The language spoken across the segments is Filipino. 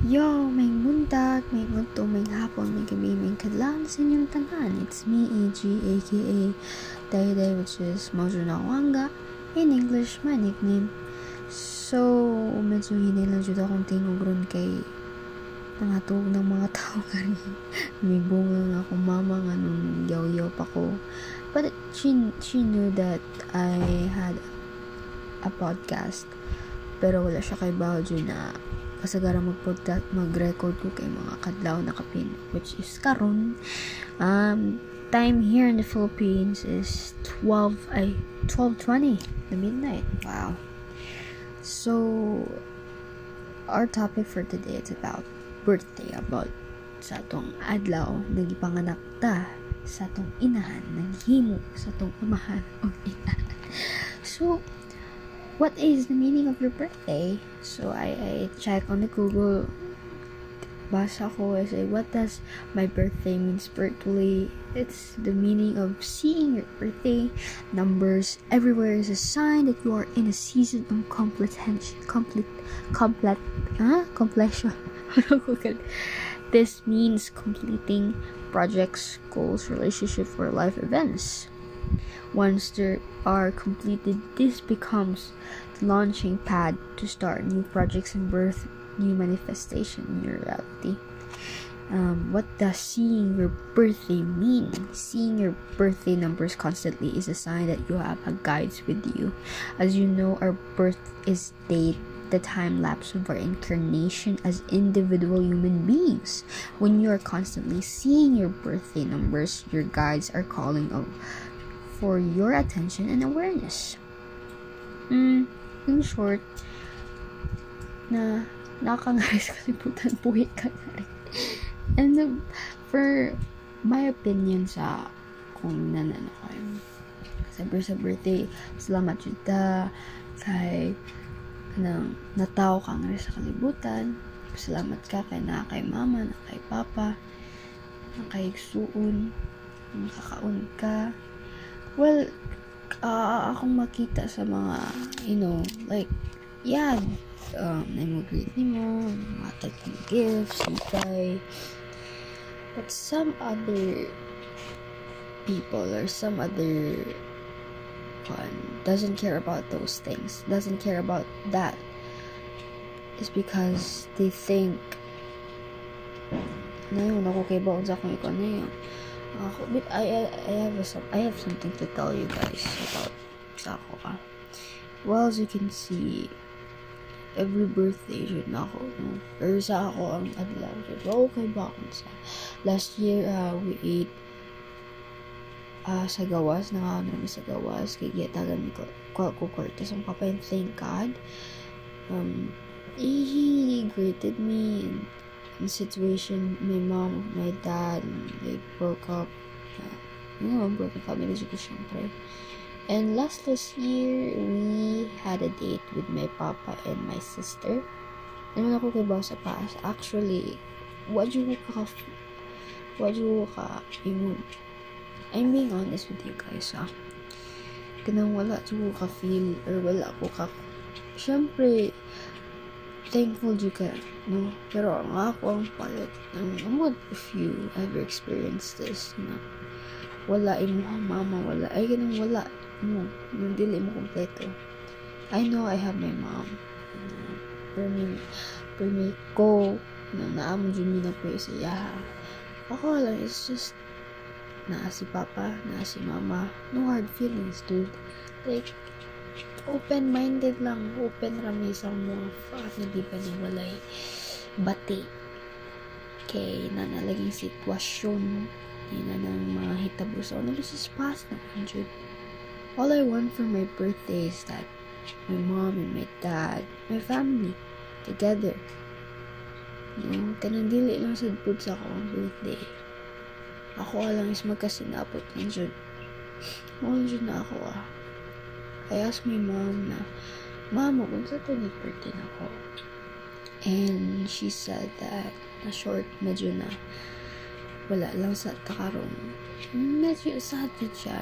Yo, may buntag, may udto, may hapon, may gabi, may kadlaw sa inyong tanan. It's me, AG, aka Dayday, which is Mojo Nawanga. In English, my nickname. So, medyo hindi lang dito akong tingog ron kay nangatog ng mga tao kani. may bunga nga ako mama nga nung yaw-yaw pa ko. But she, she knew that I had a podcast. Pero wala siya kay Baojo na kasagara mag-podcast, mag-record ko kay mga kadlaw na kapin which is karon. Um time here in the Philippines is 12 ay 12:20 the midnight. Wow. So our topic for today is about birthday about sa atong adlaw nagipanganak ta sa atong inahan naghimo sa atong amahan o ina. So what is the meaning of your birthday? So I, I check on the Google. Basa ko, I say, what does my birthday mean spiritually? It's the meaning of seeing your birthday numbers everywhere is a sign that you are in a season of comprehension, complete, complete, huh? completion. this means completing projects, goals, relationship, or life events. Once they are completed, this becomes the launching pad to start new projects and birth new manifestation in your reality. Um, what does seeing your birthday mean? Seeing your birthday numbers constantly is a sign that you have a guides with you. As you know, our birth is date the time lapse of our incarnation as individual human beings. When you are constantly seeing your birthday numbers, your guides are calling of for your attention and awareness. Mm, in short, na nakangaris kalibutan buhay ka na rin. And uh, for my opinion sa kung nanano kayo sa, sa birthday, salamat yun ta kay kanang nataw ka nga sa kalibutan. Salamat ka kay na kay mama, na kay papa, na kay suon, nakakaon ka, Well, uh, akong makita sa mga, you know, like, yeah, um, na-greet ni mo, matag ng gifts, sipay. But some other people or some other one doesn't care about those things, doesn't care about that. Is because they think na yun, ako kay baon sa akong ikaw na yun. Ako, but I, I, have a, I have something to tell you guys about sa ako ah. Well, as you can see, every birthday yun ako, no? Pero sa ako, ang adlaw, okay ba ako sa last year, uh, we ate uh, sa gawas, nakakaano namin sa gawas, kay giyatagan ko, ko, ko Cortez papa, and thank God, um, he, he greeted me, and the situation, my mom, my dad, they broke up. Uh, you know, broken family ko syempre. And last last year, we had a date with my papa and my sister. Naman ako kay boss sa paas. Actually, what you ka what you ka imun. I'm being honest with you guys, ah. Kanang wala ko ka feel or wala ko ka syempre thankful jud ka no? Pero ang ako ang palit ng what if you ever experienced this na wala imo mama wala ay ganun wala mo nang dili mo kompleto I know I have my mom pero may ko na naamon mi na po sa yaha ako lang it's just na si papa na si mama. No hard feelings dude. Like open-minded lang, open rami sa mga at hindi pa walay bati kay na nalaging sitwasyon na ng mga hitabo sa ano this is na Jude. all I want for my birthday is that my mom and my dad my family together. No kanang dili lang sa pud sa akong birthday. Ako lang is magkasinapot. Ng Jude mo na ako ah I asked my mom na, Mama, kung sa 2013 ako. And she said that, na short, medyo na, wala lang sa takaroon medyo sad yun siya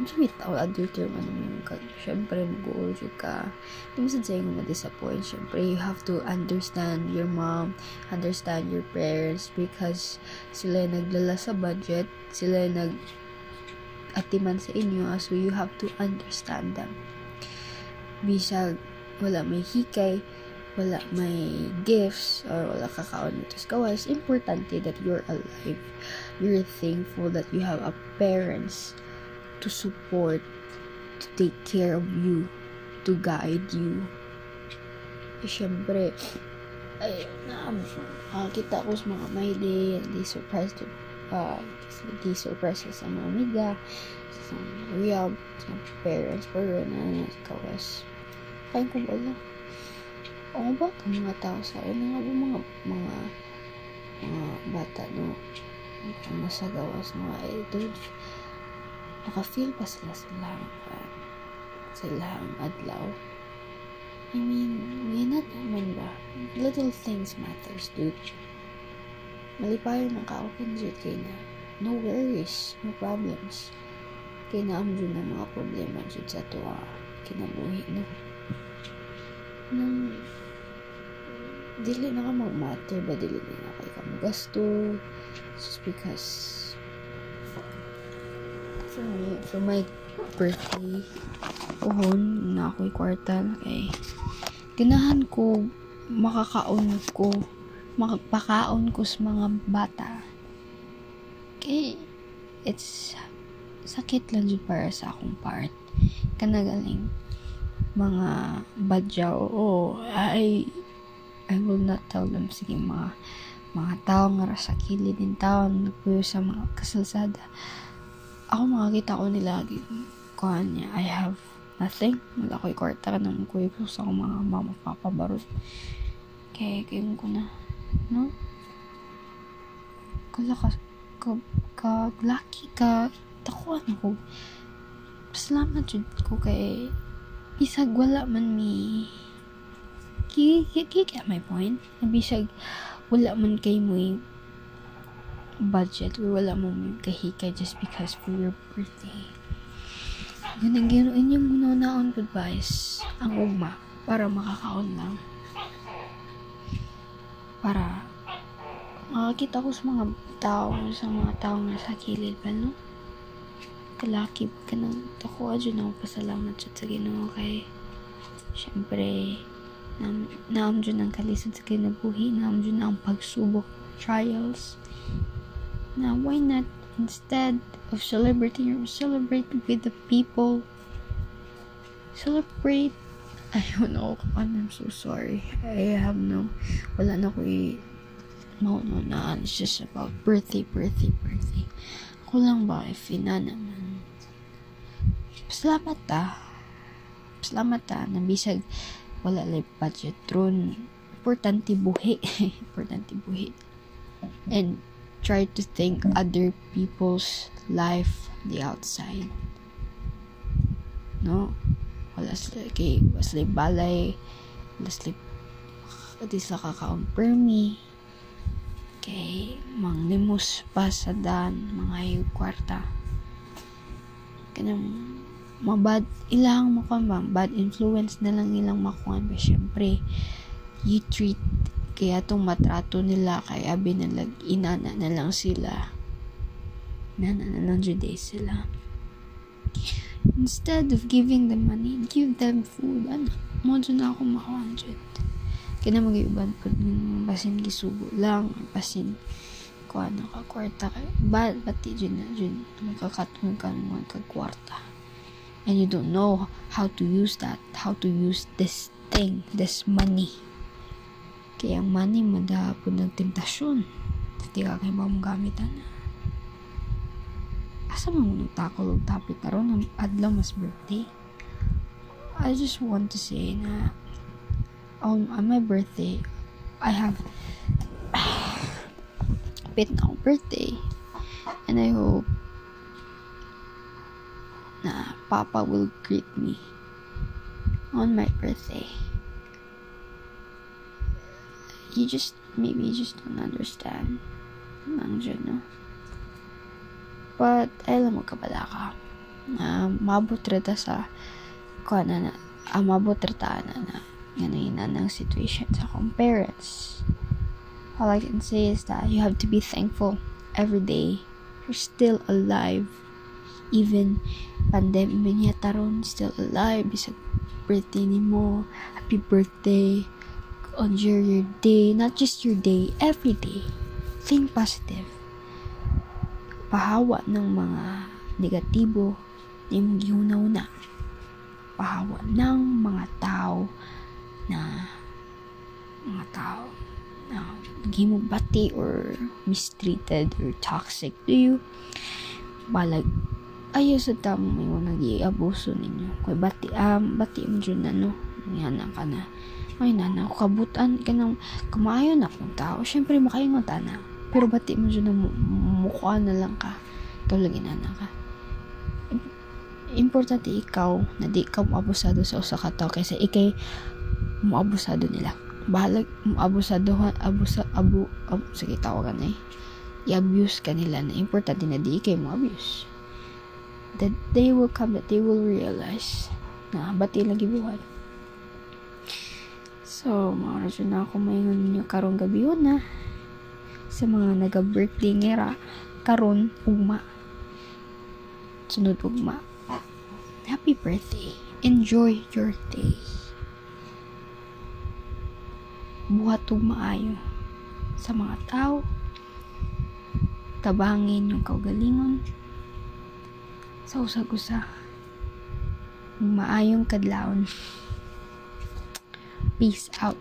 medyo may tao adultery man yung kag syempre mag-uul ka. Di mo sad sa'yo ma-disappoint. Syempre you have to understand your mom understand your parents because sila naglala sa budget sila nag atiman sa inyo so you have to understand them bisag wala may hikay wala may gifts or wala kakaon sa kawas, importante that you're alive. You're thankful that you have a parents to support, to take care of you, to guide you. Eh, syempre, ay, na, nakakita ko sa mga may day, they surprised to, uh, they surprised sa mga amiga, sa real, sa parents, pero na, sa kawas. Kain ko ba lang? Oo ba ang mga tao sa akin? Mga mga mga mga bata no ang nasa gawas mga idol naka-feel pa sila sa lang sa lang adlaw I mean may not naman ba little things matters dude malipayo ng kaukin dyan kay na no worries no problems. Kay na amdyo na mga problema dyan sa tuwa kinabuhi no? Nang dili na ka mag-matter ba dili na kay ka gasto just because for me for my birthday uhon na ako'y kwartal kay ganahan ko makakaon ko makapakaon ko sa mga bata. Kay it's sakit lang dyan para sa akong part. Kanagaling. Mga badyaw o ay I will not tell them sige mga mga tao nga sa kilid din tao nagpuyo sa mga kasalsada. Ako makakita ko nila kuhan niya I have nothing. Wala ko'y kwarta ka nang kuya ko sa mga mama papa barot kaya kayo ko na no? Kala ka ka, lucky ka. Takuan ako. Salamat jud ko kay isag wala man mi you get my point? Bisag wala man kay mo budget or wala mo kahika just because for your birthday. Yun ang ginoon yung naon advice ang ugma para makakaon lang para makakita ko sa mga tao sa mga tao na sa kilid pa no kalaki ka nang ako adyo na pasalamat sa ginoo. Kay syempre na naamdyo ng kalisod sa kinabuhi, naamdyo na ang pagsubok, trials. Now, why not instead of celebrating or celebrate with the people, celebrate I don't know. I'm so sorry. I have no, wala na ko i, no, no, na, it's just about birthday, birthday, birthday. Ako lang ba, if ina naman. Salamat ta. Salamat ta, nabisag, wala like budget ron importante buhi importante buhi and try to think other people's life the outside no wala sila kay wala balay wala sila di sila kakaon permi kay manglimos pa sa dan mga yung kwarta. Kanang mabad ilang mo ba bad influence na lang ilang makuha ba syempre you treat kaya tong matrato nila kaya binalag inana na lang sila. Nana na lang sila instead of giving them money give them food ano mo na ako makuha dyan kaya mag-iban po basin gisubo lang basin kuha na ka kwarta ba bati dyan na dyan makakatong ka naman kag kwarta and you don't know how to use that, how to use this thing, this money. Kaya ang money madapod ng tentasyon. Hindi ka kayo ba mong gamitan. Asa mo og topic karon ng adlaw mas birthday? I just want to say na on, on my birthday, I have pit na birthday. And I hope na Papa will greet me on my birthday. You just, maybe you just don't understand. Lang dyan, no? But, ay lang magkabala ka. Na, mabot rita sa, kung ano na, ah, mabot rita na na, ganun na ng situation sa akong parents. All I can say is that you have to be thankful every day. You're still alive. Even pandemic niya taron, still alive. Bisag birthday ni mo. Happy birthday your, your day. Not just your day, every day. Think positive. Pahawa ng mga negatibo na yung gihunaw na. Pahawa ng mga tao na mga tao na naging bati or mistreated or toxic to you. Balag, ayaw sa tamo may mga nag-iabuso ninyo. Kaya bati, um, bati mo dyan na, no? Yan ka na. Ay, nana, kabutan ka ng kamayo na kung tao. Siyempre, makaingon na. Pero bati mo dyan na mukha na lang ka. Ikaw lang inana ka. Importante ikaw na di ka abusado sa usa ka tao kaysa ikay moabusado nila. Bahalag abusadohan abusa abu, abu sige tawagan eh. I-abuse ka nila na importante na di kayo mo abuse that they will come that they will realize na bati lagi buhat so radyo na ako mayon ninyo karong gabi na sa mga naga-birthday ngera karon ugma sunod ugma happy birthday. Enjoy your day. Buhat og maayo sa mga tao. Tabangin yung kaugalingon. Sa usag-usa maayong kadlawon peace out